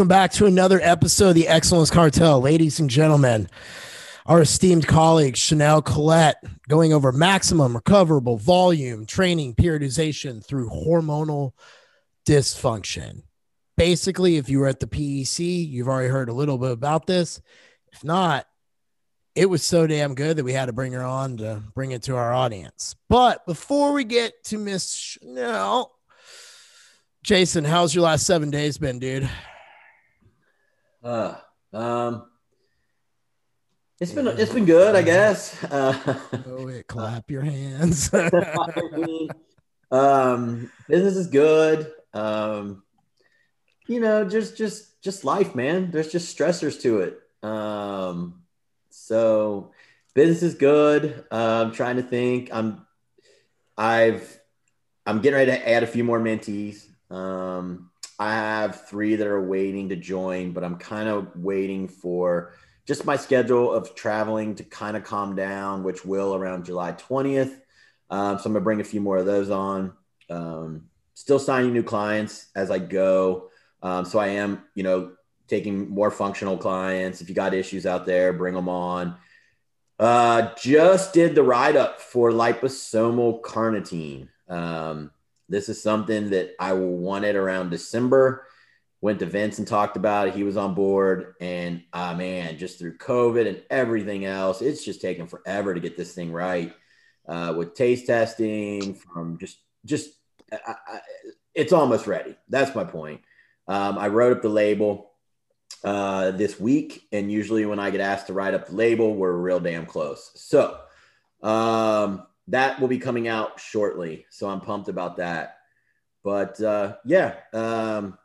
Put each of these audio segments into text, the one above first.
welcome back to another episode of the Excellence Cartel. Ladies and gentlemen, our esteemed colleague Chanel Collette going over maximum recoverable volume training periodization through hormonal dysfunction. Basically, if you were at the PEC, you've already heard a little bit about this. If not, it was so damn good that we had to bring her on to bring it to our audience. But before we get to Miss Chanel, Jason, how's your last seven days been, dude? Uh, um, it's been it's been good, I guess. Uh, oh, wait, clap your hands. um, business is good. Um, you know, just just just life, man. There's just stressors to it. Um, so business is good. Uh, I'm trying to think. I'm I've I'm getting ready to add a few more mentees. Um, I have three that are waiting to join, but I'm kind of waiting for just my schedule of traveling to kind of calm down, which will around July 20th. Um, so I'm gonna bring a few more of those on. Um, still signing new clients as I go. Um, so I am, you know, taking more functional clients. If you got issues out there, bring them on. Uh, just did the write up for liposomal carnitine. Um, this is something that I wanted around December. Went to Vince and talked about it. He was on board. And uh, man, just through COVID and everything else, it's just taken forever to get this thing right. Uh, with taste testing, from just, just, I, I, it's almost ready. That's my point. Um, I wrote up the label uh, this week. And usually when I get asked to write up the label, we're real damn close. So, um, that will be coming out shortly. So I'm pumped about that. But uh, yeah, um,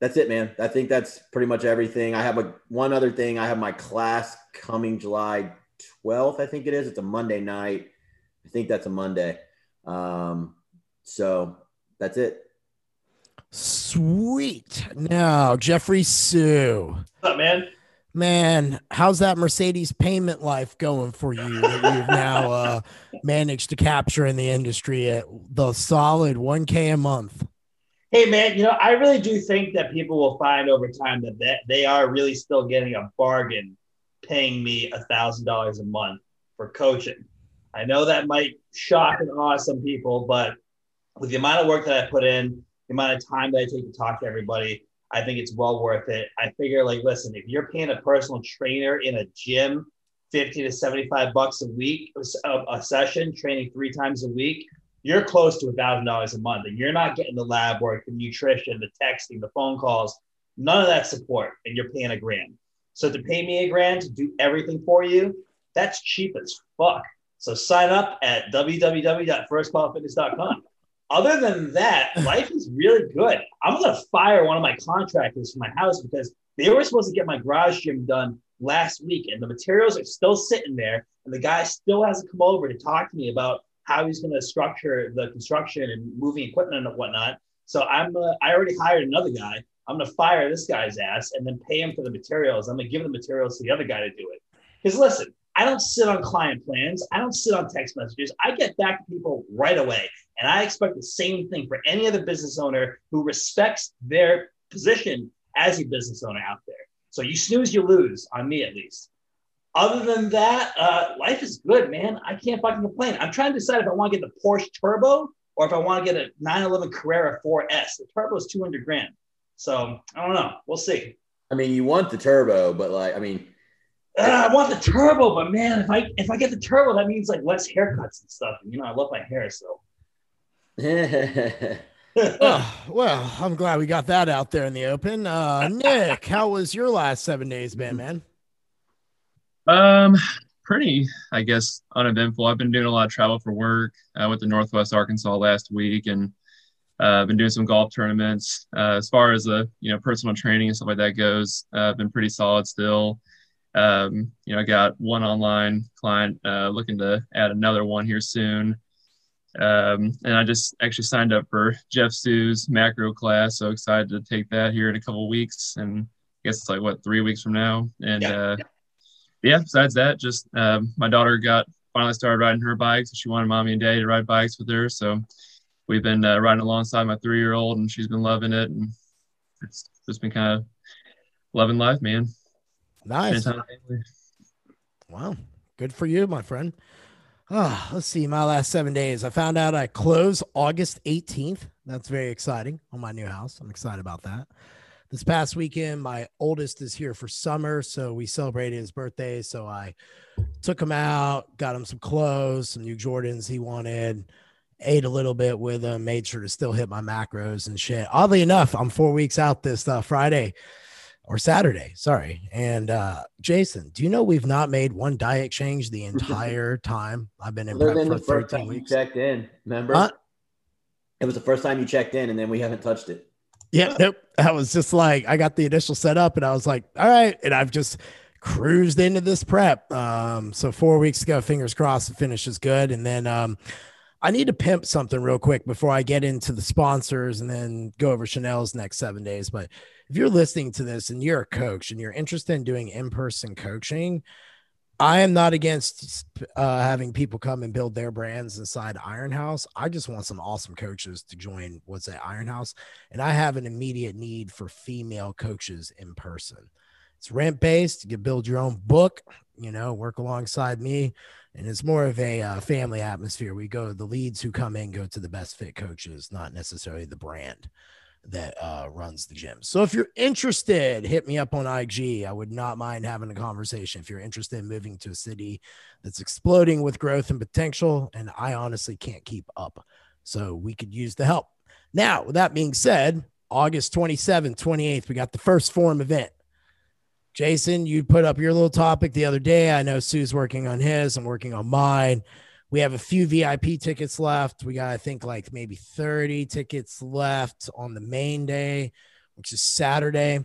that's it, man. I think that's pretty much everything. I have a one other thing. I have my class coming July 12th. I think it is. It's a Monday night. I think that's a Monday. Um, so that's it. Sweet. Now, Jeffrey Su. What's up, man? Man, how's that Mercedes payment life going for you that you've now uh, managed to capture in the industry at the solid 1K a month? Hey, man, you know, I really do think that people will find over time that they, they are really still getting a bargain paying me a $1,000 a month for coaching. I know that might shock and awe some people, but with the amount of work that I put in, the amount of time that I take to talk to everybody, I think it's well worth it. I figure, like, listen, if you're paying a personal trainer in a gym 50 to 75 bucks a week, a, a session, training three times a week, you're close to a thousand dollars a month. And you're not getting the lab work, the nutrition, the texting, the phone calls, none of that support. And you're paying a grand. So to pay me a grand to do everything for you, that's cheap as fuck. So sign up at www.firstcallfitness.com other than that, life is really good. I'm gonna fire one of my contractors for my house because they were supposed to get my garage gym done last week, and the materials are still sitting there, and the guy still hasn't come over to talk to me about how he's gonna structure the construction and moving equipment and whatnot. So I'm uh, I already hired another guy. I'm gonna fire this guy's ass and then pay him for the materials. I'm gonna give the materials to the other guy to do it. Because listen, I don't sit on client plans. I don't sit on text messages. I get back to people right away. And I expect the same thing for any other business owner who respects their position as a business owner out there. So you snooze, you lose, on me at least. Other than that, uh, life is good, man. I can't fucking complain. I'm trying to decide if I want to get the Porsche Turbo or if I want to get a 911 Carrera 4S. The Turbo is 200 grand. So I don't know. We'll see. I mean, you want the turbo, but like, I mean, uh, I want the turbo, but man, if I if I get the turbo, that means like less haircuts and stuff. And, you know, I love my hair, so. Oh, well, I'm glad we got that out there in the open. Uh, Nick, how was your last seven days been, man? Um, pretty, I guess, uneventful. I've been doing a lot of travel for work. I went to Northwest Arkansas last week and uh, been doing some golf tournaments. Uh, as far as the you know personal training and stuff like that goes, uh, been pretty solid still. Um, you know, I got one online client uh, looking to add another one here soon. Um, and I just actually signed up for Jeff Su's macro class. So excited to take that here in a couple weeks. And I guess it's like, what, three weeks from now? And yeah, uh, yeah besides that, just um, my daughter got finally started riding her bike. So she wanted mommy and daddy to ride bikes with her. So we've been uh, riding alongside my three year old and she's been loving it. And it's just been kind of loving life, man. Nice. Wow. Good for you, my friend. Oh, let's see. My last seven days. I found out I close August 18th. That's very exciting on my new house. I'm excited about that. This past weekend, my oldest is here for summer. So we celebrated his birthday. So I took him out, got him some clothes, some new Jordans he wanted, ate a little bit with him, made sure to still hit my macros and shit. Oddly enough, I'm four weeks out this uh, Friday or Saturday. Sorry. And uh, Jason, do you know we've not made one diet change the entire time I've been in prep for 13 weeks? checked in, remember? Huh? It was the first time you checked in, and then we haven't touched it. Yeah, nope. I was just like, I got the initial setup, and I was like, all right, and I've just cruised into this prep. Um, so four weeks ago, fingers crossed, the finish is good, and then um, I need to pimp something real quick before I get into the sponsors and then go over Chanel's next seven days. But if you're listening to this and you're a coach and you're interested in doing in person coaching, I am not against uh, having people come and build their brands inside Iron House. I just want some awesome coaches to join what's at Iron House. And I have an immediate need for female coaches in person. It's rent based. You build your own book, you know, work alongside me. And it's more of a uh, family atmosphere. We go, the leads who come in go to the best fit coaches, not necessarily the brand that uh, runs the gym. So if you're interested, hit me up on IG. I would not mind having a conversation if you're interested in moving to a city that's exploding with growth and potential. And I honestly can't keep up. So we could use the help. Now, with that being said, August 27th, 28th, we got the 1st Phorm event. Jason, you put up your little topic the other day. I know Su's working on his, I'm working on mine. We have a few VIP tickets left. We got, I think, like maybe 30 tickets left on the main day, which is Saturday.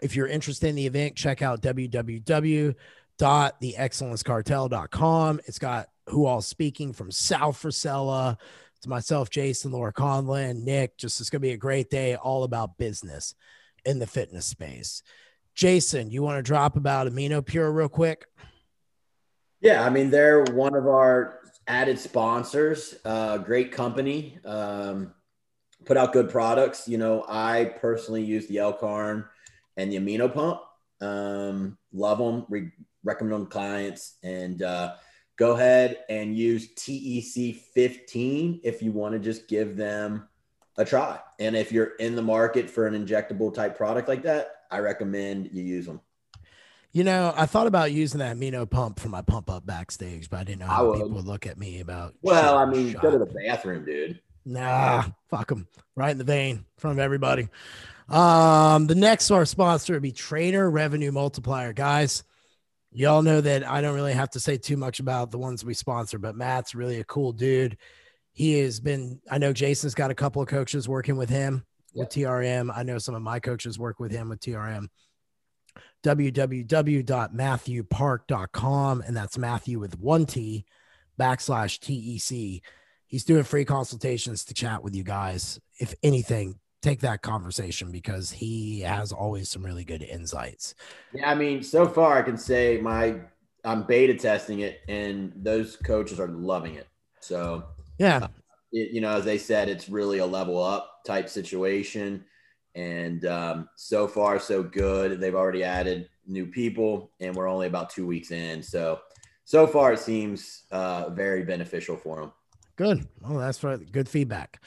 If you're interested in the event, check out www.theexcellencecartel.com. It's got who all speaking from Sal Frisella to myself, Jason, Laura Conlin, Nick. Just it's going to be a great day, all about business in the fitness space. Jason, you want to drop about Amino Pure real quick? Yeah, I mean they're one of our added sponsors. Uh, great company. Um, put out good products. You know, I personally use the L-Carn and the Amino Pump. Um, love them. Re- recommend them clients and uh, go ahead and use TEC 15 if you want to just give them a try. And if you're in the market for an injectable type product like that, I recommend you use them. You know, I thought about using that amino pump for my pump up backstage, but I didn't know how people would look at me about. Well, I mean, shot. go to the bathroom, dude. Nah, fuck them. Right in the vein in front of everybody. Um, the next our sponsor would be Trainer Revenue Multiplier, guys. Y'all know that I don't really have to say too much about the ones we sponsor, but Matt's really a cool dude. He has been. I know Jason's got a couple of coaches working with him with TRM. I know some of my coaches work with him with TRM www.mathewpark.com. And that's Mathew with one T backslash TEC. He's doing free consultations to chat with you guys. If anything, take that conversation because he has always some really good insights. Yeah, I mean, so far I can say my I'm beta testing it and those coaches are loving it. So yeah, uh, it, you know, as they said, it's really a level up type situation. And um, so far, so good. They've already added new people, and we're only about two weeks in. So, so far, it seems uh, very beneficial for them. Good. Well, that's right. Good feedback.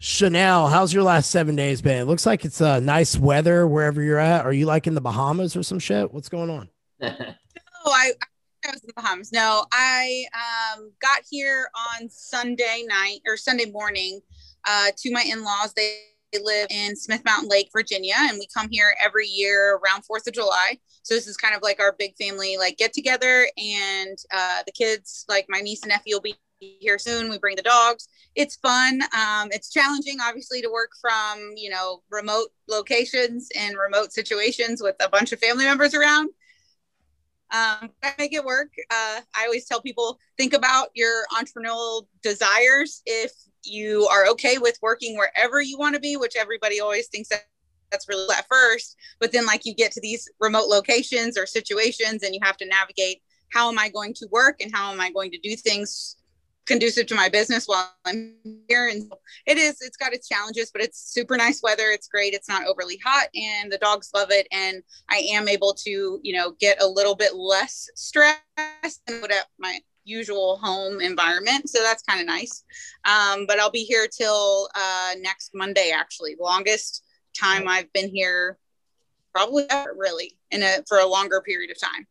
Chanel, how's your last seven days been? It looks like it's uh, nice weather wherever you're at. Are you like in the Bahamas or some shit? What's going on? no, I, I was in the Bahamas. No, I um, got here on Sunday night or Sunday morning uh, to my in laws. They live in Smith Mountain Lake, Virginia, and we come here every year around Fourth of July. So this is kind of like our big family like get together, and uh, the kids, like my niece and nephew, will be here soon. We bring the dogs. It's fun. Um, it's challenging, obviously, to work from you know remote locations and remote situations with a bunch of family members around. Um, I make it work. Uh, I always tell people think about your entrepreneurial desires. If you are okay with working wherever you want to be, which everybody always thinks that that's really at first, but then like you get to these remote locations or situations and you have to navigate how am I going to work and how am I going to do things conducive to my business while I'm here. And it is, it's got its challenges, but it's super nice weather. It's great. It's not overly hot and the dogs love it. And I am able to, you know, get a little bit less stress than what at my usual home environment. So that's kind of nice. Um, but I'll be here till uh, next Monday, actually, longest time I've been here probably ever really in a, for a longer period of time.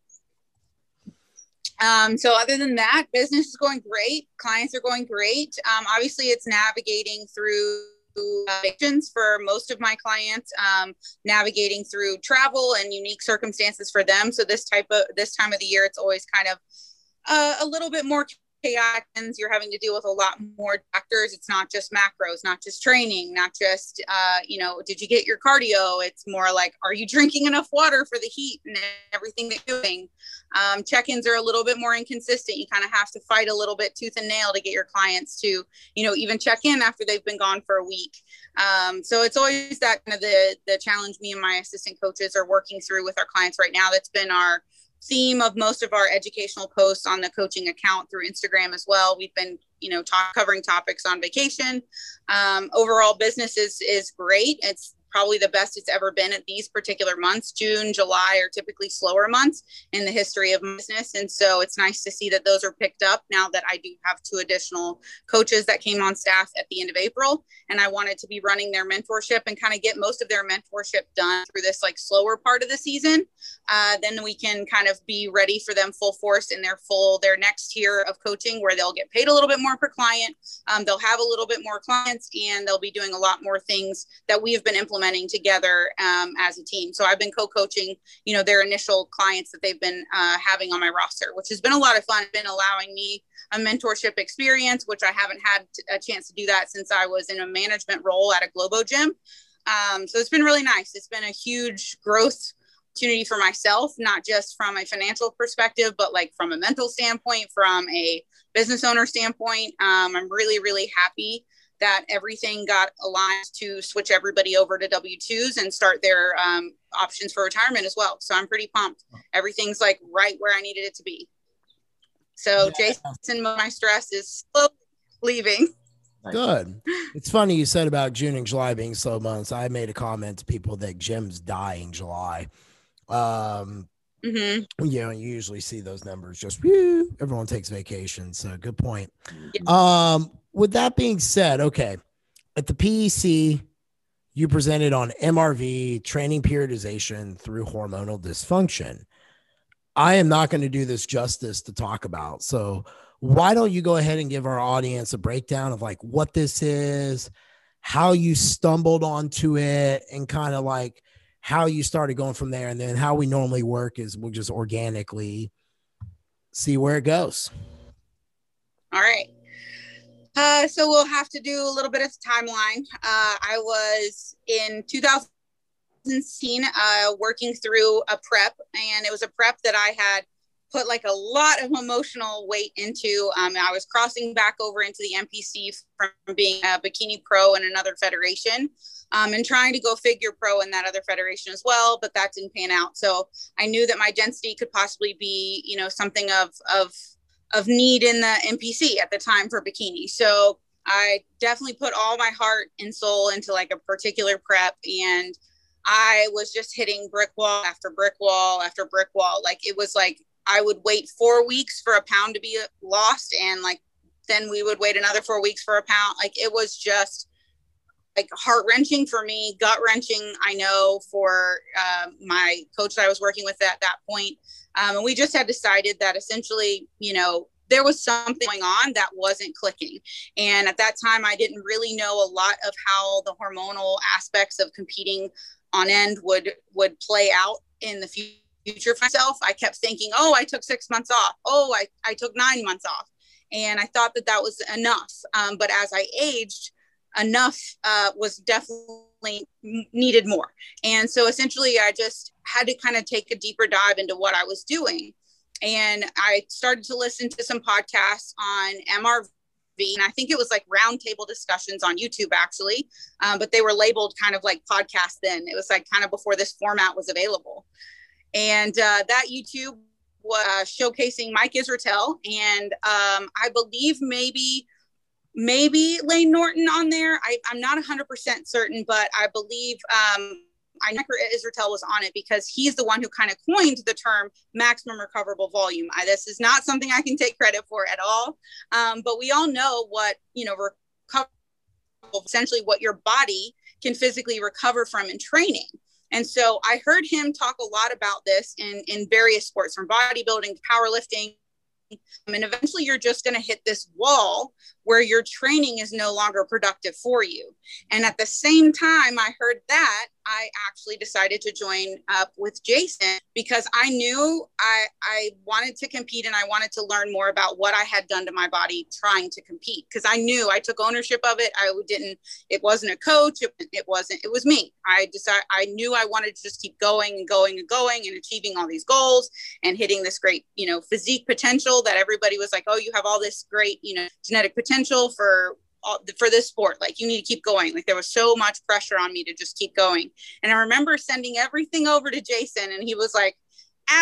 Um, so other than that, business is going great. Clients are going great. Um, obviously, it's navigating through evictions for most of my clients, um, navigating through travel and unique circumstances for them. So this type of this time of the year, it's always kind of uh, a little bit more chaotic you're having to deal with a lot more doctors. It's not just macros not just training not just uh, you know did you get your cardio? It's more like are you drinking enough water for the heat and everything that you're doing? Um, check-ins are a little bit more inconsistent. You kind of have to fight a little bit tooth and nail to get your clients to you know even check in after they've been gone for a week. Um, so it's always that kind of the the challenge me and my assistant coaches are working through with our clients right now. That's been our theme of most of our educational posts on the coaching account through Instagram as well. We've been, you know, talk, covering topics on vacation. Um, overall, business is is great. It's probably the best it's ever been at these particular months. June, July are typically slower months in the history of business. And so it's nice to see that those are picked up now that I do have two additional coaches that came on staff at the end of April. And I wanted to be running their mentorship and kind of get most of their mentorship done through this like slower part of the season. Uh, then we can kind of be ready for them full force in their full, their next tier of coaching where they'll get paid a little bit more per client. Um, they'll have a little bit more clients and they'll be doing a lot more things that we have been implementing implementing together um, as a team. So I've been co-coaching, you know, their initial clients that they've been uh, having on my roster, which has been a lot of fun. Been allowing me a mentorship experience, which I haven't had a chance to do that since I was in a management role at a Globo gym. Um, so it's been really nice. It's been a huge growth opportunity for myself, not just from a financial perspective, but like from a mental standpoint, from a business owner standpoint. Um, I'm really, really happy that everything got aligned to switch everybody over to W 2s and start their um, options for retirement as well. So I'm pretty pumped. Everything's like right where I needed it to be. So yeah. Jason, my stress is slowly leaving. Good. It's funny you said about June and July being slow months. I made a comment to people that gyms die in July. Um, Mm-hmm. You know, you usually see those numbers just whew, everyone takes vacation. So good point. Yeah. Um, with that being said, okay, at the PEC, you presented on MRV training periodization through hormonal dysfunction. I am not going to do this justice to talk about. So, why don't you go ahead and give our audience a breakdown of like what this is, how you stumbled onto it, and kind of like how you started going from there. And then how we normally work is we'll just organically see where it goes. All right. Uh, so we'll have to do a little bit of timeline. Uh, I was in 2016 uh, working through a prep, and it was a prep that I had put like a lot of emotional weight into. Um, I was crossing back over into the NPC from being a bikini pro in another federation um, and trying to go figure pro in that other federation as well, but that didn't pan out. So I knew that my density could possibly be, you know, something of, of, of need in the NPC at the time for bikini. So I definitely put all my heart and soul into like a particular prep and I was just hitting brick wall after brick wall after brick wall. Like it was like I would wait four weeks for a pound to be lost and like then we would wait another four weeks for a pound. Like it was just like heart wrenching for me, gut wrenching. I know for uh, my coach that I was working with at that point, um, and we just had decided that essentially, you know, there was something going on that wasn't clicking. And at that time, I didn't really know a lot of how the hormonal aspects of competing on end would would play out in the future for myself. I kept thinking, oh, I took six months off. Oh, I, I took nine months off. And I thought that that was enough. Um, but as I aged, enough uh, was definitely needed more. And so essentially, I just had to kind of take a deeper dive into what I was doing. And I started to listen to some podcasts on MRV. And I think it was like roundtable discussions on YouTube, actually, um, but they were labeled kind of like podcasts then. It was like kind of before this format was available. And uh, that YouTube was uh, showcasing Mike Israetel, and um, I believe maybe maybe Lane Norton on there. I, am not 100% certain, but I believe um, I know Israetel was on it because he's the one who kind of coined the term maximum recoverable volume. I, this is not something I can take credit for at all, um, but we all know what you know recoverable essentially what your body can physically recover from in training. And so I heard him talk a lot about this in, in various sports from bodybuilding, to powerlifting, Um, and eventually you're just going to hit this wall where your training is no longer productive for you. And at the same time, I heard that I actually decided to join up with Jason because I knew I, I wanted to compete and I wanted to learn more about what I had done to my body trying to compete because I knew I took ownership of it. I didn't, it wasn't a coach. It, it wasn't, it was me. I decided, I knew I wanted to just keep going and going and going and achieving all these goals and hitting this great, you know, physique potential that everybody was like, oh, you have all this great, you know, genetic potential potential for for this sport like you need to keep going. Like there was so much pressure on me to just keep going. And i remember sending everything over to jason and he was like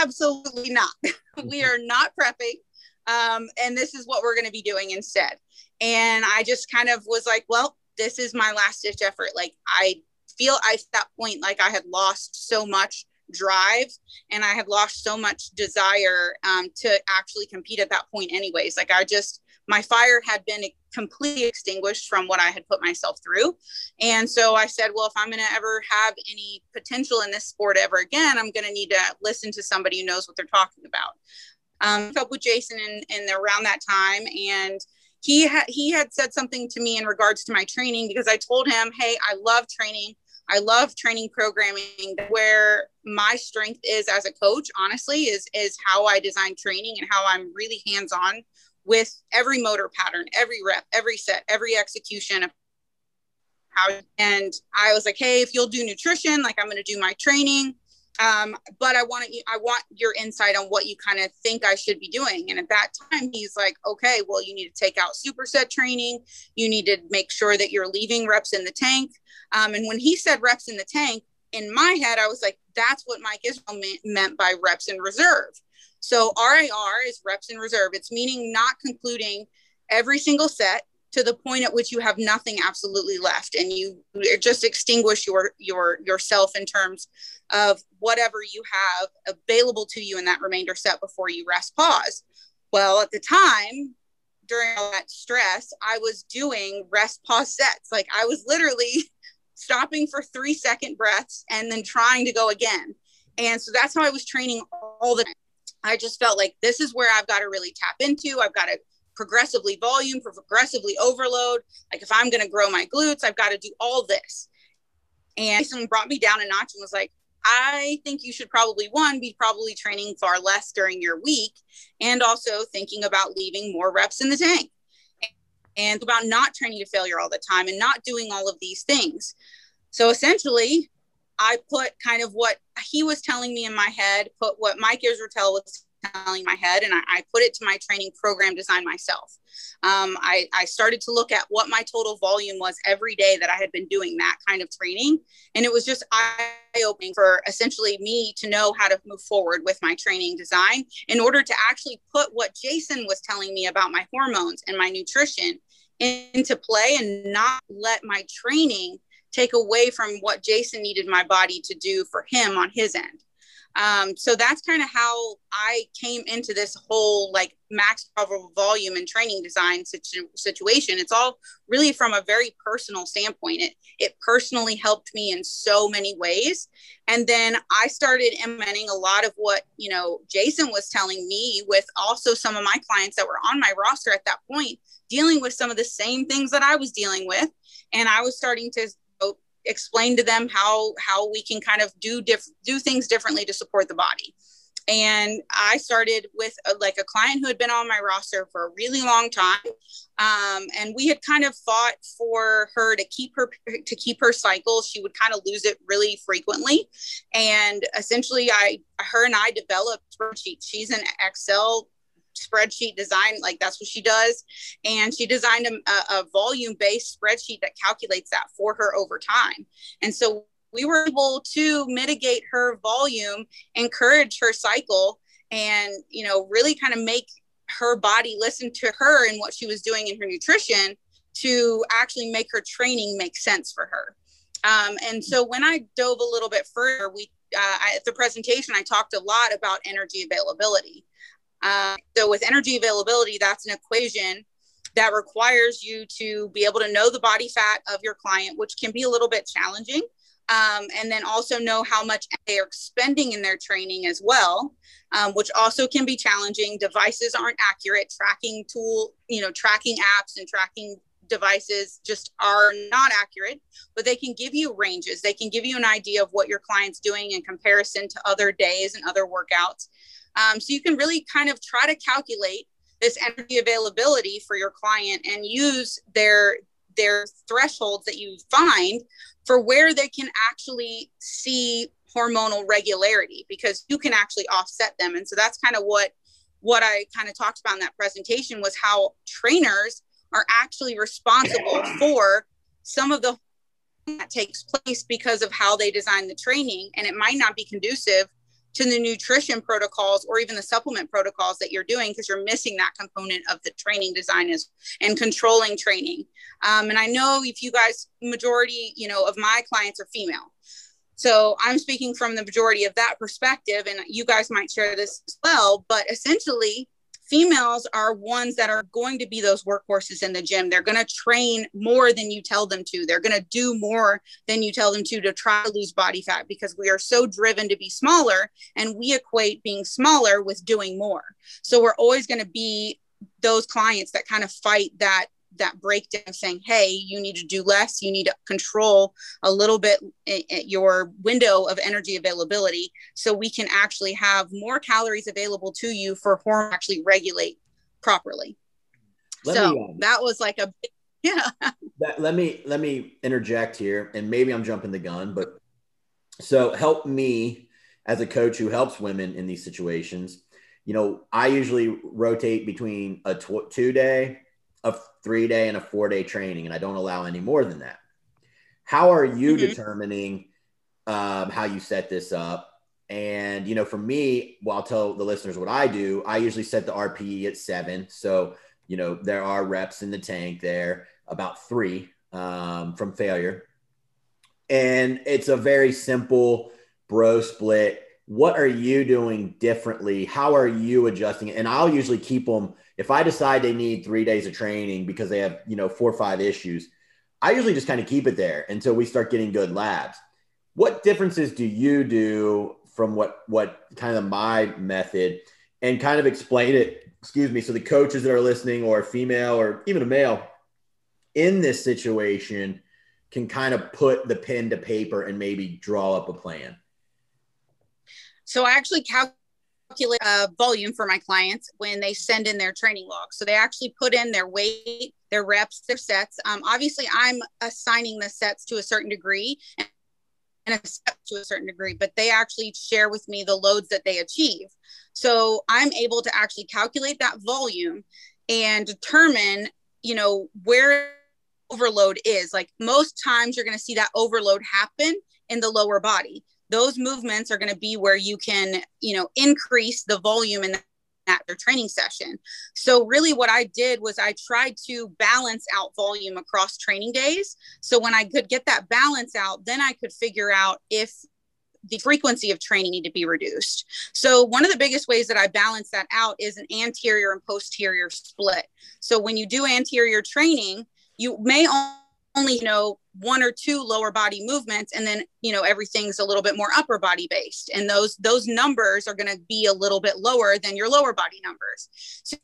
absolutely not. We are not prepping. Um, and this is what we're going to be doing instead. And i just kind of was like well this is my last ditch effort. Like i feel i at that point like i had lost so much drive and i had lost so much desire um, to actually compete at that point anyways. Like i just my fire had been completely extinguished from what I had put myself through. And so I said, well, if I'm going to ever have any potential in this sport ever again, I'm going to need to listen to somebody who knows what they're talking about. Um, up with Jason in, in around that time and he had he had said something to me in regards to my training because I told him, "Hey, I love training. I love training programming. Where my strength is as a coach, honestly, is is how I design training and how I'm really hands on with every motor pattern, every rep, every set, every execution how. And I was like, hey, if you'll do nutrition, like I'm going to do my training. Um, but I want to, I want your insight on what you kind of think I should be doing. And at that time, he's like, okay, well, you need to take out superset training. You need to make sure that you're leaving reps in the tank. Um, and when he said reps in the tank, in my head, I was like, that's what Mike Israetel meant by reps in reserve. So RIR is reps in reserve. It's meaning not concluding every single set to the point at which you have nothing absolutely left and you just extinguish your your yourself in terms of whatever you have available to you in that remainder set before you rest pause. Well at the time during all that stress i was doing rest pause sets. Like i was literally stopping for three second breaths and then trying to go again. And so that's how i was training all the time I just felt like this is where I've got to really tap into. I've got to progressively volume, progressively overload. Like if I'm going to grow my glutes, I've got to do all this. And someone brought me down a notch and was like, I think you should probably one be probably training far less during your week and also thinking about leaving more reps in the tank and about not training to failure all the time and not doing all of these things. So essentially, I put kind of what he was telling me in my head, put what Mike Israetel was telling my head, and I, I, put it to my training program design myself. Um, I, I started to look at what my total volume was every day that I had been doing that kind of training. And it was just eye opening for essentially me to know how to move forward with my training design in order to actually put what Jason was telling me about my hormones and my nutrition into play and not let my training take away from what Jason needed my body to do for him on his end. Um, so that's kind of how I came into this whole like max volume and training design situ- situation. It's all really from a very personal standpoint. It it personally helped me in so many ways. And then I started implementing a lot of what you know Jason was telling me with also some of my clients that were on my roster at that point, dealing with some of the same things that I was dealing with. And I was starting to explain to them how how we can kind of do diff- do things differently to support the body. And i started with a, like a client who had been on my roster for a really long time. Um, and we had kind of fought for her to keep her to keep her cycle. She would kind of lose it really frequently. And essentially i her and i developed spreadsheets. She's an excel spreadsheet design like that's what she does. And she designed a, a volume based spreadsheet that calculates that for her over time. And so we were able to mitigate her volume encourage her cycle and you know really kind of make her body listen to her and what she was doing in her nutrition to actually make her training make sense for her. Um, and so when i dove a little bit further we uh, I, at the presentation i talked a lot about energy availability uh, so with energy availability that's an equation that requires you to be able to know the body fat of your client which can be a little bit challenging um, and then also know how much they are spending in their training as well, um, which also can be challenging. Devices aren't accurate. Tracking tool, you know, tracking apps and tracking devices just are not accurate, but they can give you ranges. They can give you an idea of what your client's doing in comparison to other days and other workouts. Um, so you can really kind of try to calculate this energy availability for your client and use their their thresholds that you find for where they can actually see hormonal regularity because you can actually offset them. And so that's kind of what what i kind of talked about in that presentation was how trainers are actually responsible for some of the that takes place because of how they design the training and it might not be conducive to the nutrition protocols or even the supplement protocols that you're doing because you're missing that component of the training design is, and controlling training. Um, and I know if you guys, majority, you know, of my clients are female. So I'm speaking from the majority of that perspective, and you guys might share this as well. But essentially, females are ones that are going to be those workhorses in the gym. They're going to train more than you tell them to. They're going to do more than you tell them to to try to lose body fat because we are so driven to be smaller and we equate being smaller with doing more. So we're always going to be those clients that kind of fight that that breakdown of saying, hey, you need to do less, you need to control a little bit your window of energy availability so we can actually have more calories available to you for hormone actually regulate properly. Let so me, um, that was like a yeah. That, let me let me interject here, and maybe I'm jumping the gun, but so help me as a coach who helps women in these situations. You know, I usually rotate between a tw- two day a three day and a four day training, and I don't allow any more than that. How are you mm-hmm. determining um, how you set this up? And you know, for me, well, I'll tell the listeners what I do. I usually set the RPE at seven, so you know there are reps in the tank there, about three um, from failure, and it's a very simple bro split. What are you doing differently? How are you adjusting? And I'll usually keep them if I decide they need three days of training because they have, you know, four or five issues, I usually just kind of keep it there until we start getting good labs. What differences do you do from what what kind of my method and kind of explain it, excuse me, so the coaches that are listening or a female or even a male in this situation can kind of put the pen to paper and maybe draw up a plan? So I actually calculate calculate uh, volume for my clients when they send in their training logs. So they actually put in their weight, their reps, their sets. Um, obviously, I'm assigning the sets to a certain degree and a step to a certain degree, but they actually share with me the loads that they achieve. So I'm able to actually calculate that volume and determine, you know, where overload is. Like most times, you're going to see that overload happen in the lower body those movements are going to be where you can you know increase the volume in that their training session. So really what I did was I tried to balance out volume across training days. So when I could get that balance out, then I could figure out if the frequency of training need to be reduced. So one of the biggest ways that I balance that out is an anterior and posterior split. So when you do anterior training, you may only you know one or two lower body movements and then you know everything's a little bit more upper body based and those those numbers are going to be a little bit lower than your lower body numbers. So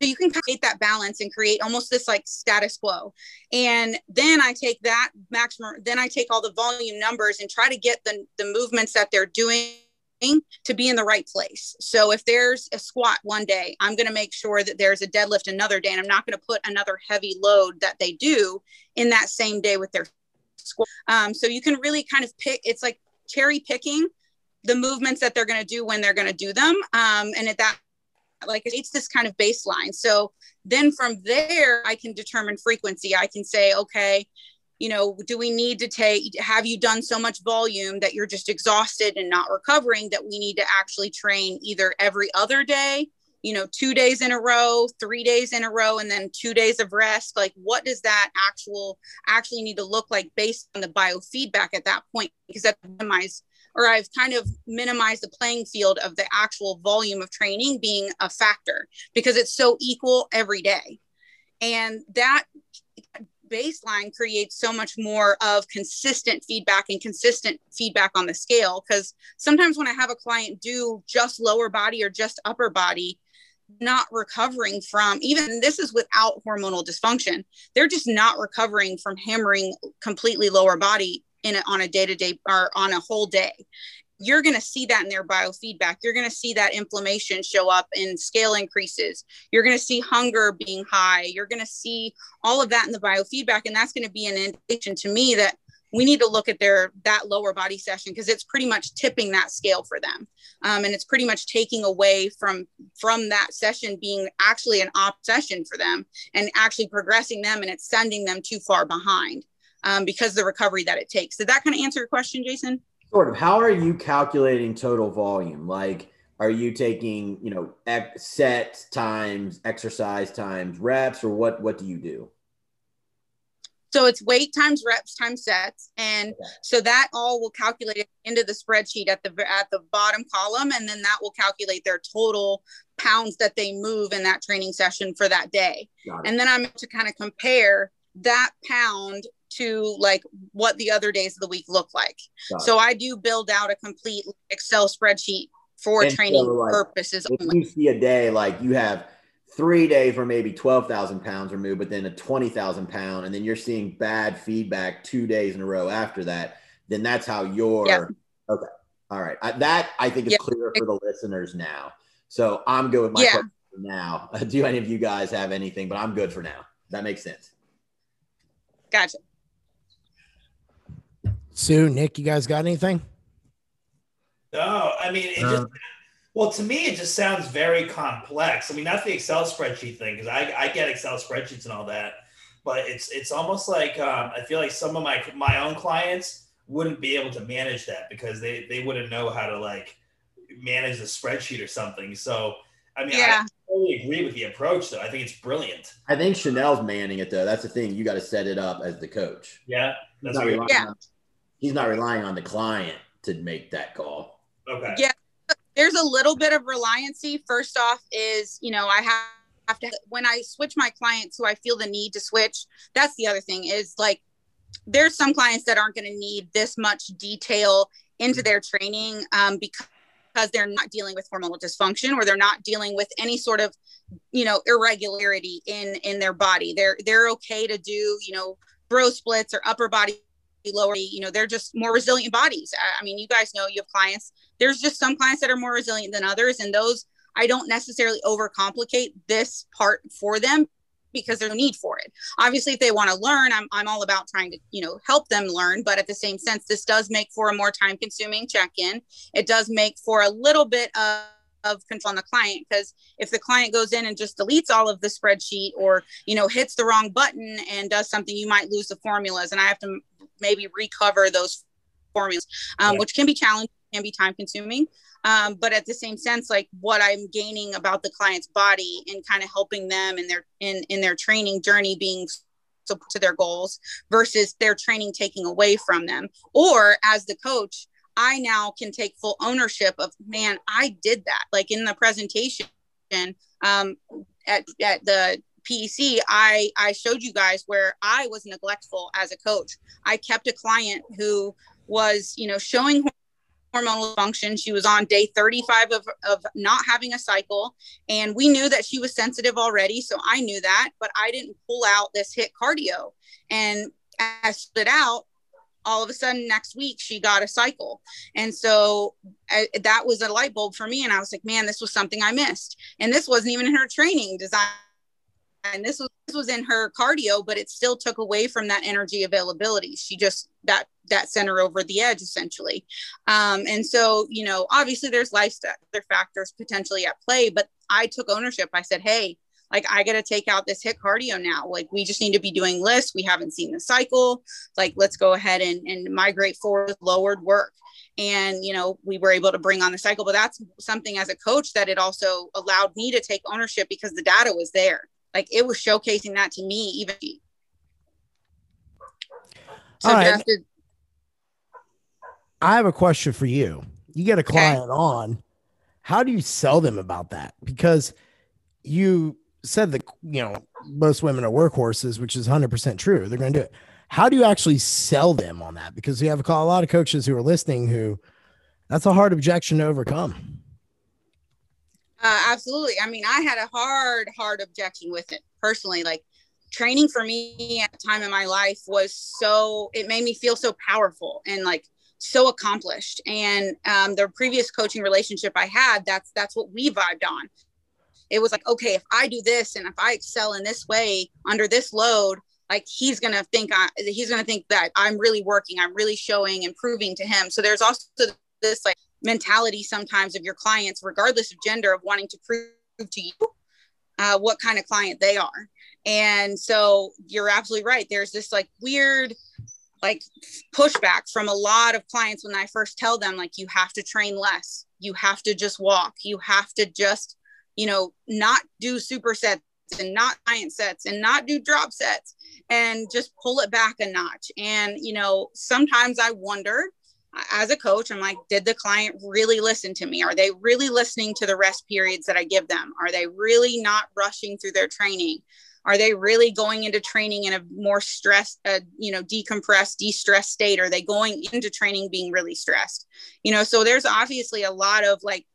you can create that balance and create almost this like status quo. And then i take that maximum then i take all the volume numbers and try to get the the movements that they're doing to be in the right place. So if there's a squat one day, I'm going to make sure that there's a deadlift another day, and I'm not going to put another heavy load that they do in that same day with their squat. Um, so you can really kind of pick. It's like cherry picking the movements that they're going to do when they're going to do them, um, and at that like it's this kind of baseline. So then from there, I can determine frequency. I can say, okay, you know do we need to take have you done so much volume that you're just exhausted and not recovering that we need to actually train either every other day you know two days in a row three days in a row and then two days of rest? Like what does that actual actually need to look like based on the biofeedback at that point? Because that minimize or i've kind of minimized the playing field of the actual volume of training being a factor because it's so equal every day. And that baseline creates so much more of consistent feedback and consistent feedback on the scale. Because sometimes when i have a client do just lower body or just upper body not recovering from even this is without hormonal dysfunction they're just not recovering from hammering completely lower body in a, on a day-to-day or on a whole day you're going to see that in their biofeedback. You're going to see that inflammation show up in scale increases. You're going to see hunger being high. You're going to see all of that in the biofeedback and that's going to be an indication to me that we need to look at their that lower body session because it's pretty much tipping that scale for them. Um, and it's pretty much taking away from from that session being actually an op session for them and actually progressing them and it's sending them too far behind um, because the recovery that it takes. Did that kind of answer your question jason sort of how are you calculating total volume like are you taking you know set times exercise times reps or what what do you do so it's weight times reps times sets. And okay. so that all will calculate it into the spreadsheet at the at the bottom column. And then that will calculate their total pounds that they move in that training session for that day. And then I'm to kind of compare that pound to like what the other days of the week look like. So I do build out a complete Excel spreadsheet for and training so like, purposes. If only. you see a day like you have three days where maybe 12,000 pounds are moved, but then a 20,000 pound, and then you're seeing bad feedback two days in a row after that, then that's how you're okay. All right. I, that I think is clear for the listeners now. So I'm good with my yeah. now. Do any of you guys have anything? But I'm good for now. That makes sense. Gotcha. Su, Nick, you guys got anything? No, I mean, it uh, just well, to me, it just sounds very complex. I mean, not the Excel spreadsheet thing, because I, I get Excel spreadsheets and all that, but it's it's almost like um, I feel like some of my my own clients wouldn't be able to manage that because they they wouldn't know how to like manage the spreadsheet or something. So, I mean, yeah. I totally agree with the approach, though. I think it's brilliant. I think Chanel's manning it though. That's the thing. You got to set it up as the coach. Yeah, that's he's not, yeah. On, he's not relying on the client to make that call. Okay. Yeah there's a little bit of reliancy. First off, is you know I have have to when I switch my clients who I feel the need to switch. That's the other thing is like there's some clients that aren't going to need this much detail into their training um, because because they're not dealing with hormonal dysfunction or they're not dealing with any sort of you know irregularity in in their body they're they're okay to do you know bro splits or upper body lower you know they're just more resilient bodies. I mean you guys know you have clients. There's just some clients that are more resilient than others and those i don't necessarily overcomplicate this part for them because there's no need for it. Obviously if they want to learn I'm, I'm all about trying to you know help them learn but at the same sense this does make for a more time consuming check-in. It does make for a little bit of of control on the client because if the client goes in and just deletes all of the spreadsheet or you know hits the wrong button and does something you might lose the formulas and i have to maybe recover those formulas um, yeah. which can be challenging can be time consuming. Um, but at the same sense, like what I'm gaining about the client's body and kind of helping them in their in in their training journey being to their goals versus their training taking away from them. Or as the coach, I now can take full ownership of man, I did that. Like in the presentation um, at at the PEC, I I showed you guys where I was neglectful as a coach. I kept a client who was, you know, showing hormonal function. She was on day 35 of, of not having a cycle. And we knew that she was sensitive already. So I knew that, but I didn't pull out this HIIT cardio. And as it out, all of a sudden next week she got a cycle. And so I, that was a light bulb for me. And I was like, man, this was something I missed. And this wasn't even in her training design and this was this was in her cardio but it still took away from that energy availability she just that that sent her over the edge essentially um, and so you know obviously there's lifestyle factors potentially at play but i took ownership i said hey like I got to take out this HIIT cardio now. Like we just need to be doing LISS. We haven't seen the cycle. Like let's go ahead and, and migrate forward lowered work. And, you know, we were able to bring on the cycle, but that's something as a coach that it also allowed me to take ownership because the data was there. Like it was showcasing that to me, even. So. I have a question for you. You get a client okay. on. How do you sell them about that? Because you said that you know most women are workhorses, which is 100% true. They're going to do it. How do you actually sell them on that? Because you have a, a lot of coaches who are listening who that's a hard objection to overcome. Uh, absolutely. I mean, I had a hard, hard objection with it personally. Like training for me at the time in my life was so, it made me feel so powerful and like so accomplished. And um, the previous coaching relationship I had, that's, that's what we vibed on it was like, okay, if I do this and if I excel in this way under this load, like he's gonna think I, he's gonna think that I'm really working, I'm really showing and proving to him. So there's also this like mentality sometimes of your clients, regardless of gender, of wanting to prove to you uh, what kind of client they are. And so you're absolutely right. There's this like weird like pushback from a lot of clients when I first tell them like you have to train less, you have to just walk, you have to just you know, not do supersets and not giant sets and not do drop sets and just pull it back a notch. And, you know, sometimes I wonder as a coach, I'm like, did the client really listen to me? Are they really listening to the rest periods that I give them? Are they really not rushing through their training? Are they really going into training in a more stressed, uh, you know, decompressed, de-stressed state? Are they going into training being really stressed? You know, so there's obviously a lot of like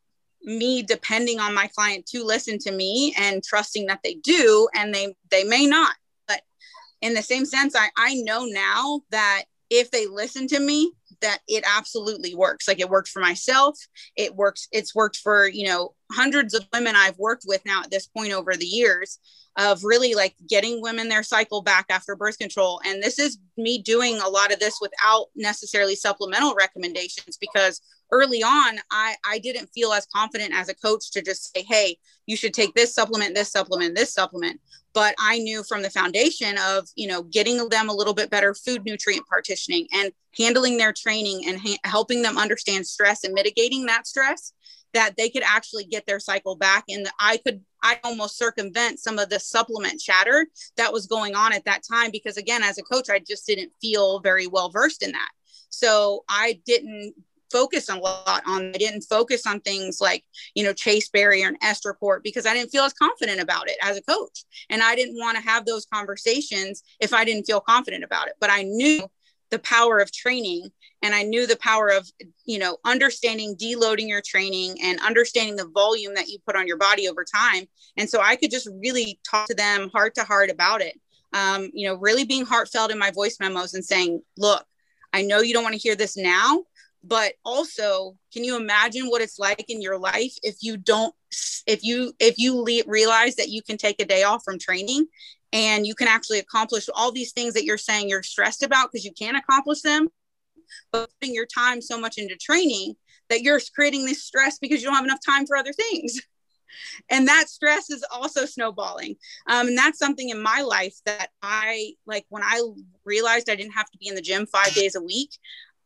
me depending on my client to listen to me and trusting that they do and they they may not. But in the same sense i i know now that if they listen to me that it absolutely works. Like it worked for myself. It works it's worked for you know hundreds of women i've worked with now at this point over the years of really like getting women their cycle back after birth control. And this is me doing a lot of this without necessarily supplemental recommendations because early on i i didn't feel as confident as a coach to just say hey you should take this supplement this supplement this supplement. But i knew from the foundation of you know getting them a little bit better food nutrient partitioning and handling their training and ha- helping them understand stress and mitigating that stress that they could actually get their cycle back and i could i almost circumvent some of the supplement chatter that was going on at that time because again as a coach i just didn't feel very well versed in that. So i didn't focus a lot on. I didn't focus on things like, you know, chasteberry and S report because I didn't feel as confident about it as a coach. And I didn't want to have those conversations if I didn't feel confident about it. But I knew the power of training and I knew the power of, you know, understanding deloading your training and understanding the volume that you put on your body over time. And so I could just really talk to them heart to heart about it. Um, you know, really being heartfelt in my voice memos and saying, look, I know you don't want to hear this now, but also can you imagine what it's like in your life if you don't if you if you le- realize that you can take a day off from training and you can actually accomplish all these things that you're saying you're stressed about because you can't accomplish them but putting your time so much into training that you're creating this stress because you don't have enough time for other things. And that stress is also snowballing. Um, and that's something in my life that i like when i realized i didn't have to be in the gym five days a week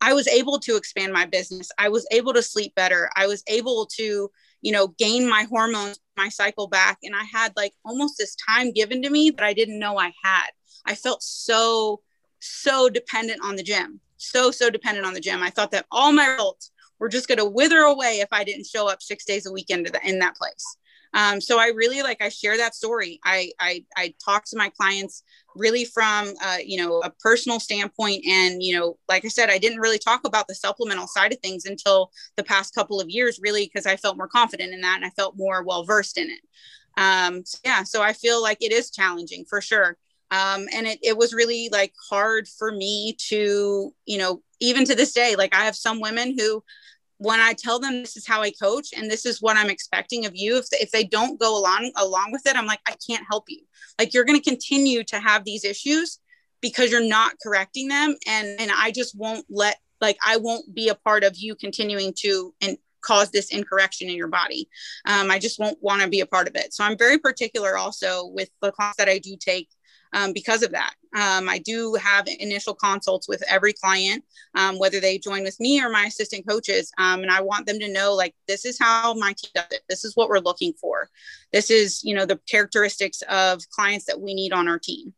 I was able to expand my business. I was able to sleep better. I was able to, you know, gain my hormones, my cycle back. And I had like almost this time given to me that I didn't know I had. I felt so, so dependent on the gym. So, so dependent on the gym. I thought that all my results were just going to wither away if I didn't show up six days a week into the, in that place. Um, so I really like I share that story. I I, I talk to my clients really from uh, you know a personal standpoint, and you know, like I said, I didn't really talk about the supplemental side of things until the past couple of years, really, because I felt more confident in that and I felt more well versed in it. Um, so yeah, so I feel like it is challenging for sure. Um, and it, it was really like hard for me to you know even to this day like i have some women who when I tell them this is how I coach and this is what I'm expecting of you, if, if they don't go along along with it, I'm like, I can't help you. Like you're going to continue to have these issues because you're not correcting them. And, and I just won't let, like, I won't be a part of you continuing to and cause this incorrection in your body. Um, I just won't want to be a part of it. So I'm very particular also with the class that I do take um, because of that. Um, I do have initial consults with every client, um, whether they join with me or my assistant coaches. Um, and I want them to know like, this is how my team does it. This is what we're looking for. This is, you know, the characteristics of clients that we need on our team.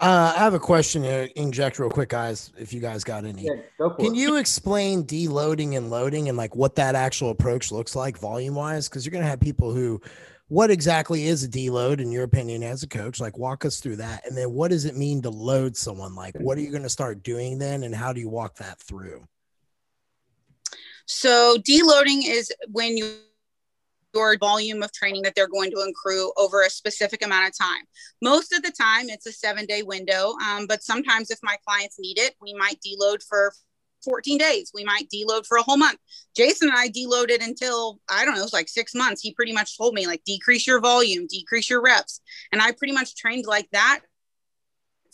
Uh, I have a question to inject real quick, guys. If you guys got any, yeah, can it. you explain deloading and loading and like what that actual approach looks like volume wise? Because you're gonna have people who what exactly is a deload in your opinion as a coach? Like walk us through that. And then what does it mean to load someone? Like what are you going to start doing then and how do you walk that through? So deloading is when you your volume of training that they're going to accrue over a specific amount of time. Most of the time, it's a seven day window, um, but sometimes if my clients need it, we might deload for 14 days. We might deload for a whole month. Jason and I deloaded until I don't know, it was like six months. He pretty much told me like decrease your volume, decrease your reps, and I pretty much trained like that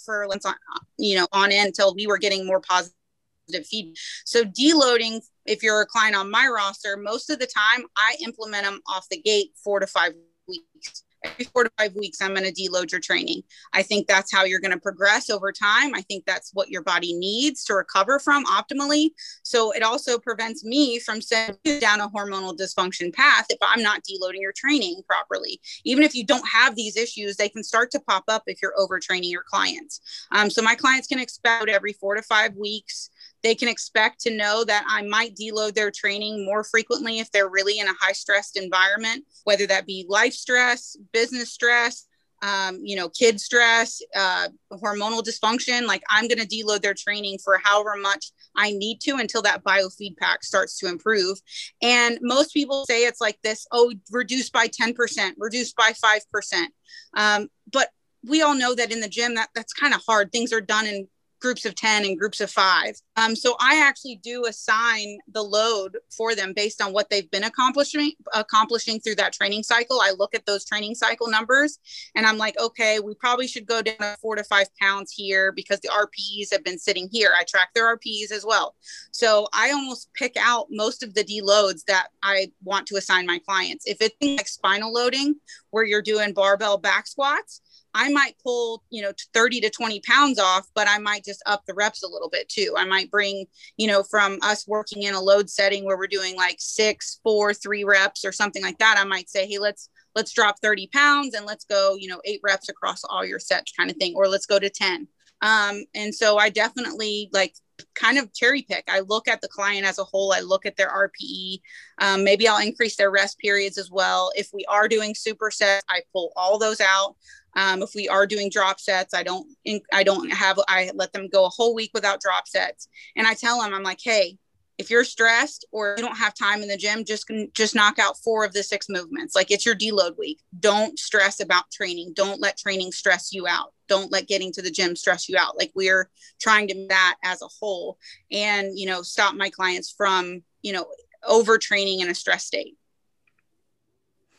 for let's on you know on end until we were getting more positive feed. So deloading, if you're a client on my roster, most of the time I implement them off the gate four to five weeks every four to five weeks, I'm going to deload your training. I think that's how you're going to progress over time. I think that's what your body needs to recover from optimally. So it also prevents me from sending you down a hormonal dysfunction path if I'm not deloading your training properly. Even if you don't have these issues, they can start to pop up if you're overtraining your clients. Um, so my clients can expect every four to five weeks they can expect to know that I might deload their training more frequently if they're really in a high stressed environment, whether that be life stress, business stress, um, you know, kid stress, uh, hormonal dysfunction. Like I'm going to deload their training for however much I need to until that biofeedback starts to improve. And most people say it's like this oh, reduced by 10%, reduced by 5%. Um, but we all know that in the gym that that's kind of hard things are done in groups of 10 and groups of five. Um, so I actually do assign the load for them based on what they've been accomplishing accomplishing through that training cycle. I look at those training cycle numbers and I'm like, okay, we probably should go down to four to five pounds here because the RPEs have been sitting here. I track their RPEs as well. So I almost pick out most of the deloads that I want to assign my clients. If it's like spinal loading, where you're doing barbell back squats, I might pull, you know, 30 to 20 pounds off, but I might just up the reps a little bit too. I might bring, you know, from us working in a load setting where we're doing like six, four, three reps or something like that. I might say, hey, let's let's drop 30 pounds and let's go, you know, eight reps across all your sets kind of thing, or let's go to 10. Um, and so I definitely like kind of cherry pick. I look at the client as a whole. I look at their RPE. Um, maybe I'll increase their rest periods as well. If we are doing supersets, I pull all those out. Um, if we are doing drop sets, I don't, I don't have, I let them go a whole week without drop sets. And I tell them, I'm like, hey, if you're stressed or you don't have time in the gym, just just knock out four of the six movements. Like it's your deload week. Don't stress about training. Don't let training stress you out. Don't let getting to the gym stress you out. Like we're trying to that as a whole, and you know, stop my clients from you know overtraining in a stress state.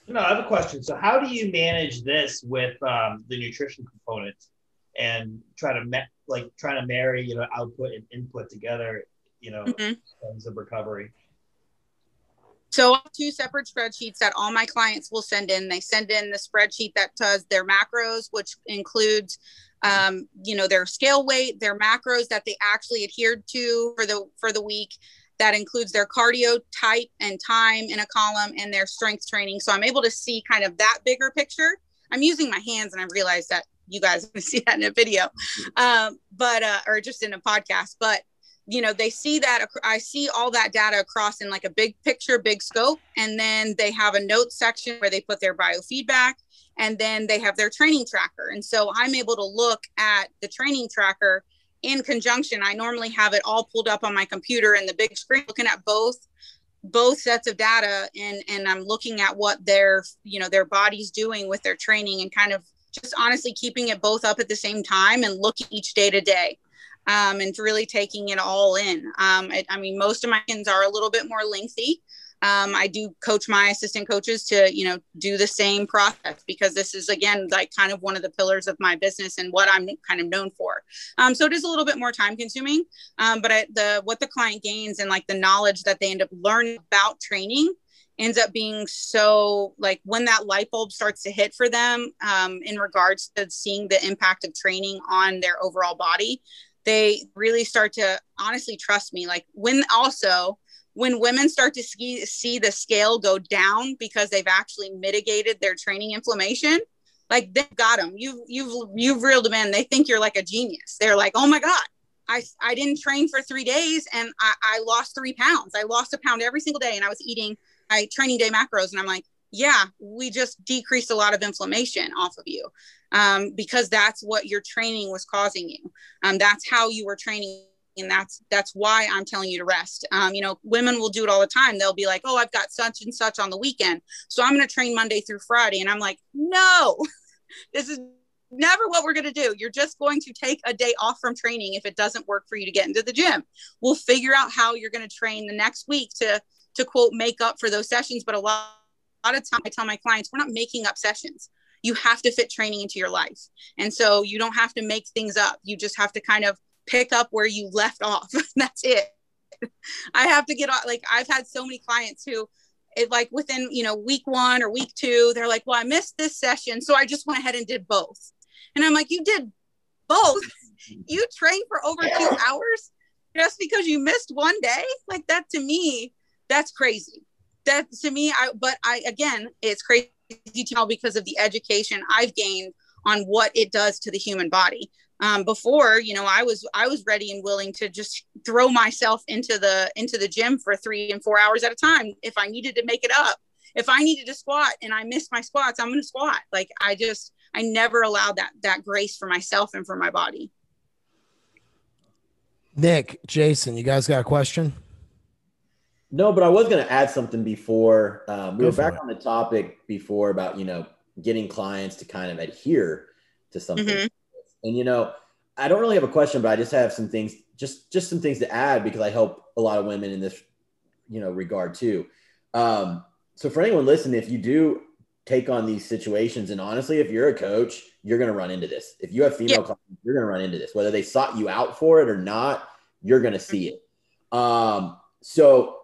No, I have a question. So, how do you manage this with um, the nutrition component and try to ma- like trying to marry you know output and input together? You know, mm-hmm. in terms of recovery. So two separate spreadsheets that all my clients will send in. They send in the spreadsheet that does their macros, which includes, um, you know, their scale weight, their macros that they actually adhered to for the for the week, that includes their cardio type and time in a column and their strength training. So I'm able to see kind of that bigger picture. I'm using my hands and I realize that you guys can see that in a video, um, but, uh, or just in a podcast, but you know, they see that I see all that data across in like a big picture, big scope. And then they have a note section where they put their biofeedback and then they have their training tracker. And so I'm able to look at the training tracker in conjunction i normally have it all pulled up on my computer and the big screen looking at both both sets of data and and i'm looking at what their you know their body's doing with their training and kind of just honestly keeping it both up at the same time and looking each day to day um, and really taking it all in. Um, I, I mean most of my are a little bit more lengthy um, I do coach my assistant coaches to, you know, do the same process because this is again like kind of one of the pillars of my business and what I'm kind of known for. Um, so it is a little bit more time consuming, um, but I, the what the client gains and like the knowledge that they end up learning about training ends up being so like when that light bulb starts to hit for them um, in regards to seeing the impact of training on their overall body they really start to honestly trust me like when also when women start to see the scale go down because they've actually mitigated their training inflammation like they've got them you've you've you've reeled them in they think you're like a genius they're like oh my god I, I didn't train for three days and I, I lost three pounds. I lost a pound every single day and I was eating my training day macros. And I'm like, yeah, we just decreased a lot of inflammation off of you um, because that's what your training was causing you. Um, that's how you were training and that's that's why i'm telling you to rest. Um, you know women will do it all the time. They'll be like oh i've got such and such on the weekend. So i'm going to train monday through friday and i'm like no this is never what we're going to do. You're just going to take a day off from training if it doesn't work for you to get into the gym. We'll figure out how you're going to train the next week to to quote make up for those sessions. But a lot, a lot of time i tell my clients we're not making up sessions. You have to fit training into your life. And so you don't have to make things up. You just have to kind of pick up where you left off. That's it. I have to get on. Like I've had so many clients who, it like within you know week one or week two, they're like, "Well, I missed this session, so I just went ahead and did both." And I'm like, "You did both? you trained for over two hours just because you missed one day? Like that to me, that's crazy. That to me, I but I again, it's crazy to because of the education I've gained on what it does to the human body um, before you know i was i was ready and willing to just throw myself into the into the gym for three and four hours at a time. If i needed to make it up if i needed to squat and i missed my squats i'm going to squat. Like i just i never allowed that that grace for myself and for my body. Nick jason you guys got a question? No but i was going to add something before um, we Go were back it. on the topic before about you know getting clients to kind of adhere to something. Mm-hmm and you know, I don't really have a question, but I just have some things, just just some things to add because I help a lot of women in this, you know, regard too. Um, so for anyone listening, if you do take on these situations, and honestly, if you're a coach, you're going to run into this. If you have female yeah. clients, you're going to run into this, whether they sought you out for it or not. You're going to see it. Um, so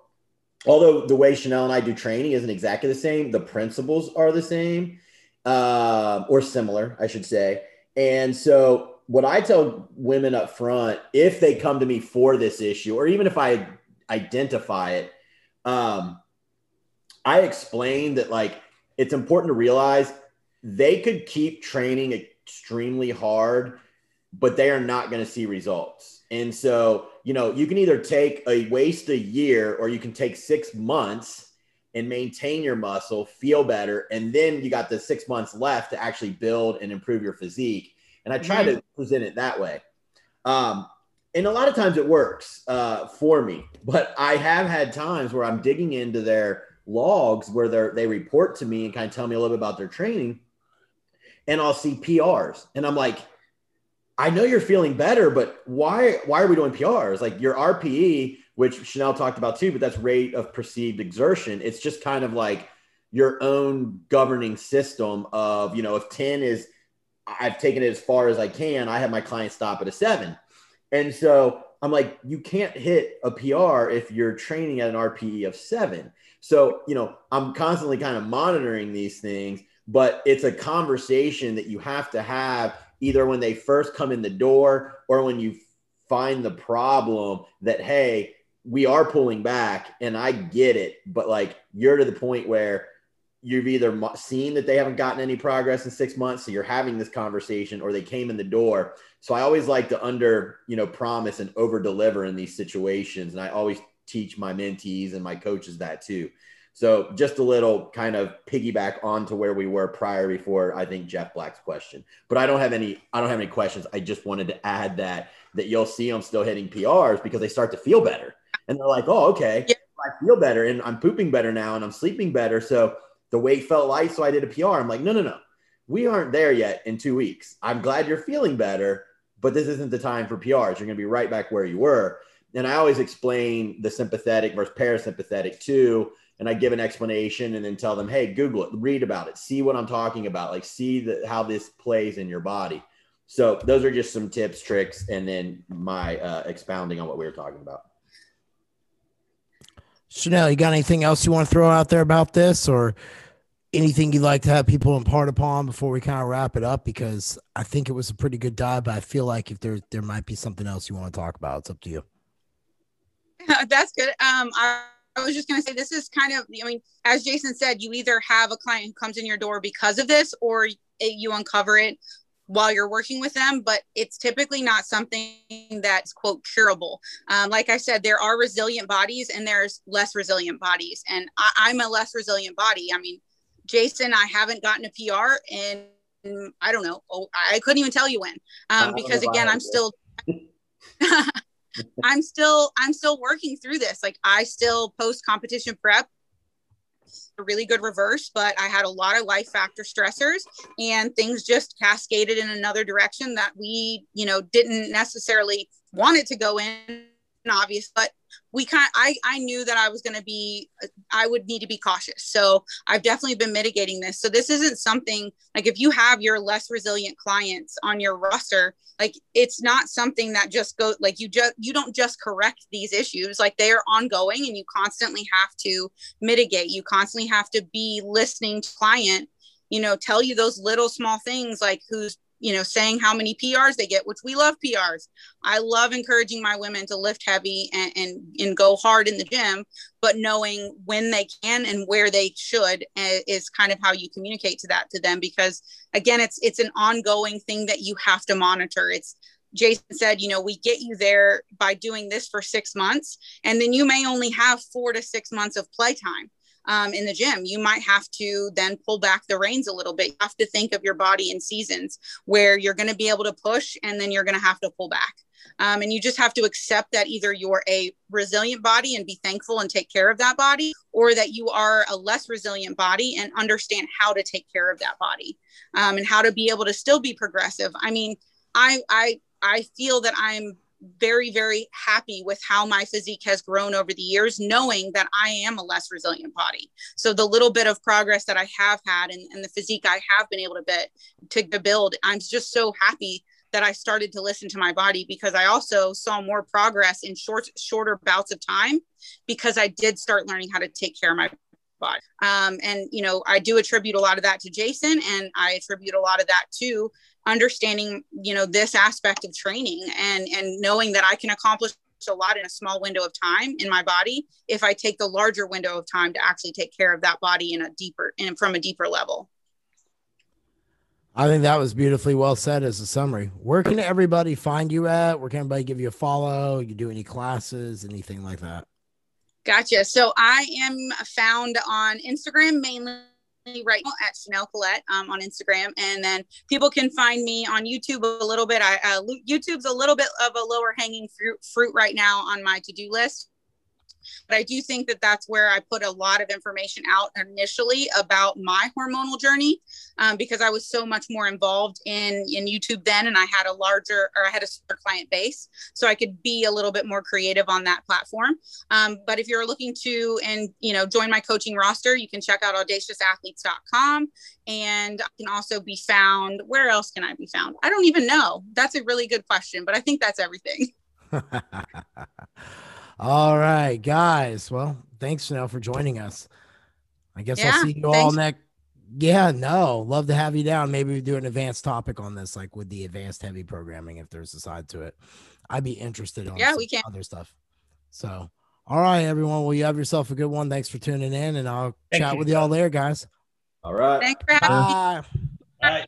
although the way Chanel and I do training isn't exactly the same, the principles are the same uh, or similar, I should say. And so, what I tell women up front, if they come to me for this issue, or even if I identify it, um, I explain that like it's important to realize they could keep training extremely hard, but they are not going to see results. And so, you know, you can either take a waste a year or you can take six months and maintain your muscle, feel better, and then you got the six months left to actually build and improve your physique. And I try mm-hmm. to present it that way. Um, and a lot of times it works uh, for me, but I have had times where I'm digging into their logs where they they report to me and kind of tell me a little bit about their training, and I'll see PRs, and I'm like, I know you're feeling better, but why why are we doing PRs? Like your RPE which Chanel talked about too, but that's rate of perceived exertion. It's just kind of like your own governing system of, you know, if 10 is, I've taken it as far as I can, I have my client stop at a seven. And so I'm like, you can't hit a PR if you're training at an RPE of seven. So, you know, I'm constantly kind of monitoring these things, but it's a conversation that you have to have either when they first come in the door or when you find the problem that, hey, we are pulling back and I get it, but like you're to the point where you've either seen that they haven't gotten any progress in six months. So you're having this conversation or they came in the door. So I always like to under, you know, promise and over deliver in these situations. And I always teach my mentees and my coaches that too. So just a little kind of piggyback on to where we were prior before I think Jeff Black's question. But I don't have any I don't have any questions. I just wanted to add that that you'll see them still hitting PRs because they start to feel better and they're like, oh, okay, yeah. I feel better and I'm pooping better now and I'm sleeping better. So the weight felt light. So I did a PR. I'm like, no, no, no, we aren't there yet in two weeks. I'm glad you're feeling better, but this isn't the time for PRs. You're going to be right back where you were. And I always explain the sympathetic versus parasympathetic too. and I give an explanation and then tell them, hey, Google it, read about it, see what I'm talking about, like see the, how this plays in your body. So those are just some tips, tricks, and then my uh, expounding on what we were talking about. Chanel, you got anything else you want to throw out there about this or anything you'd like to have people impart upon before we kind of wrap it up? Because I think it was a pretty good dive, but I feel like if there there might be something else you want to talk about, it's up to you. That's good. Um, I, I was just going to say this is kind of, I mean, as Jason said, you either have a client who comes in your door because of this, or you uncover it while you're working with them, but it's typically not something that's quote curable. Um, like I said, there are resilient bodies and there's less resilient bodies, and I, am a less resilient body. I mean, Jason, I haven't gotten a PR in I don't know. Oh, I couldn't even tell you when, um, because again, I'm still. I'm still I'm still working through this. Like I still post competition prep a really good reverse, but I had a lot of life factor stressors and things just cascaded in another direction that we, you know, didn't necessarily want it to go in obvious, but we kind of, I I knew that I was going to be uh, I would need to be cautious. So I've definitely been mitigating this. So this isn't something like if you have your less resilient clients on your roster, like it's not something that just go like you just you don't just correct these issues. Like they are ongoing and you constantly have to mitigate. You constantly have to be listening to client you know tell you those little small things like who's you know, saying how many PRs they get, which we love PRs. I love encouraging my women to lift heavy and, and, and go hard in the gym, but knowing when they can and where they should eh, is kind of how you communicate to that to them. Because again, it's, it's an ongoing thing that you have to monitor. It's, Jason said, you know, we get you there by doing this for six months, and then you may only have four to six months of playtime um, in the gym. You might have to then pull back the reins a little bit. You have to think of your body in seasons where you're going to be able to push and then you're going to have to pull back. Um, and you just have to accept that either you're a resilient body and be thankful and take care of that body, or that you are a less resilient body and understand how to take care of that body um, and how to be able to still be progressive. I mean, I I I feel that I'm very, very happy with how my physique has grown over the years, knowing that I am a less resilient body. So the little bit of progress that I have had and, and the physique I have been able to bit to build, I'm just so happy that I started to listen to my body because I also saw more progress in short, shorter bouts of time because I did start learning how to take care of my Um, and you know, I do attribute a lot of that to Jason, and I attribute a lot of that to understanding you know this aspect of training and and knowing that i can accomplish a lot in a small window of time in my body if i take the larger window of time to actually take care of that body in a deeper and from a deeper level. I think that was beautifully well said as a summary. Where can everybody find you at? Where can everybody give you a follow? You do any classes anything like that gotcha so i am found on instagram mainly right now at Chanel Collette um, on Instagram, and then people can find me on YouTube a little bit. I uh, YouTube's a little bit of a lower hanging fruit fruit right now on my to do list. But I do think that that's where I put a lot of information out initially about my hormonal journey um, because I was so much more involved in, in YouTube then and I had a larger or I had a client base. So I could be a little bit more creative on that platform. Um, but if you're looking to and you know join my coaching roster, you can check out audaciousathletes.com and I can also be found. Where else can I be found? I don't even know. That's a really good question, but I think that's everything. All right, guys. Well, thanks, Chanel, for joining us. I guess yeah, I'll see you all next. Yeah, no, love to have you down. Maybe we do an advanced topic on this, like with the advanced heavy programming, if there's a side to it. I'd be interested in yeah, we can. other stuff. So, all right, everyone. Well, you have yourself a good one. Thanks for tuning in, and I'll Thank chat you. with y'all there, guys. All right. Thanks for having Bye. me. Bye.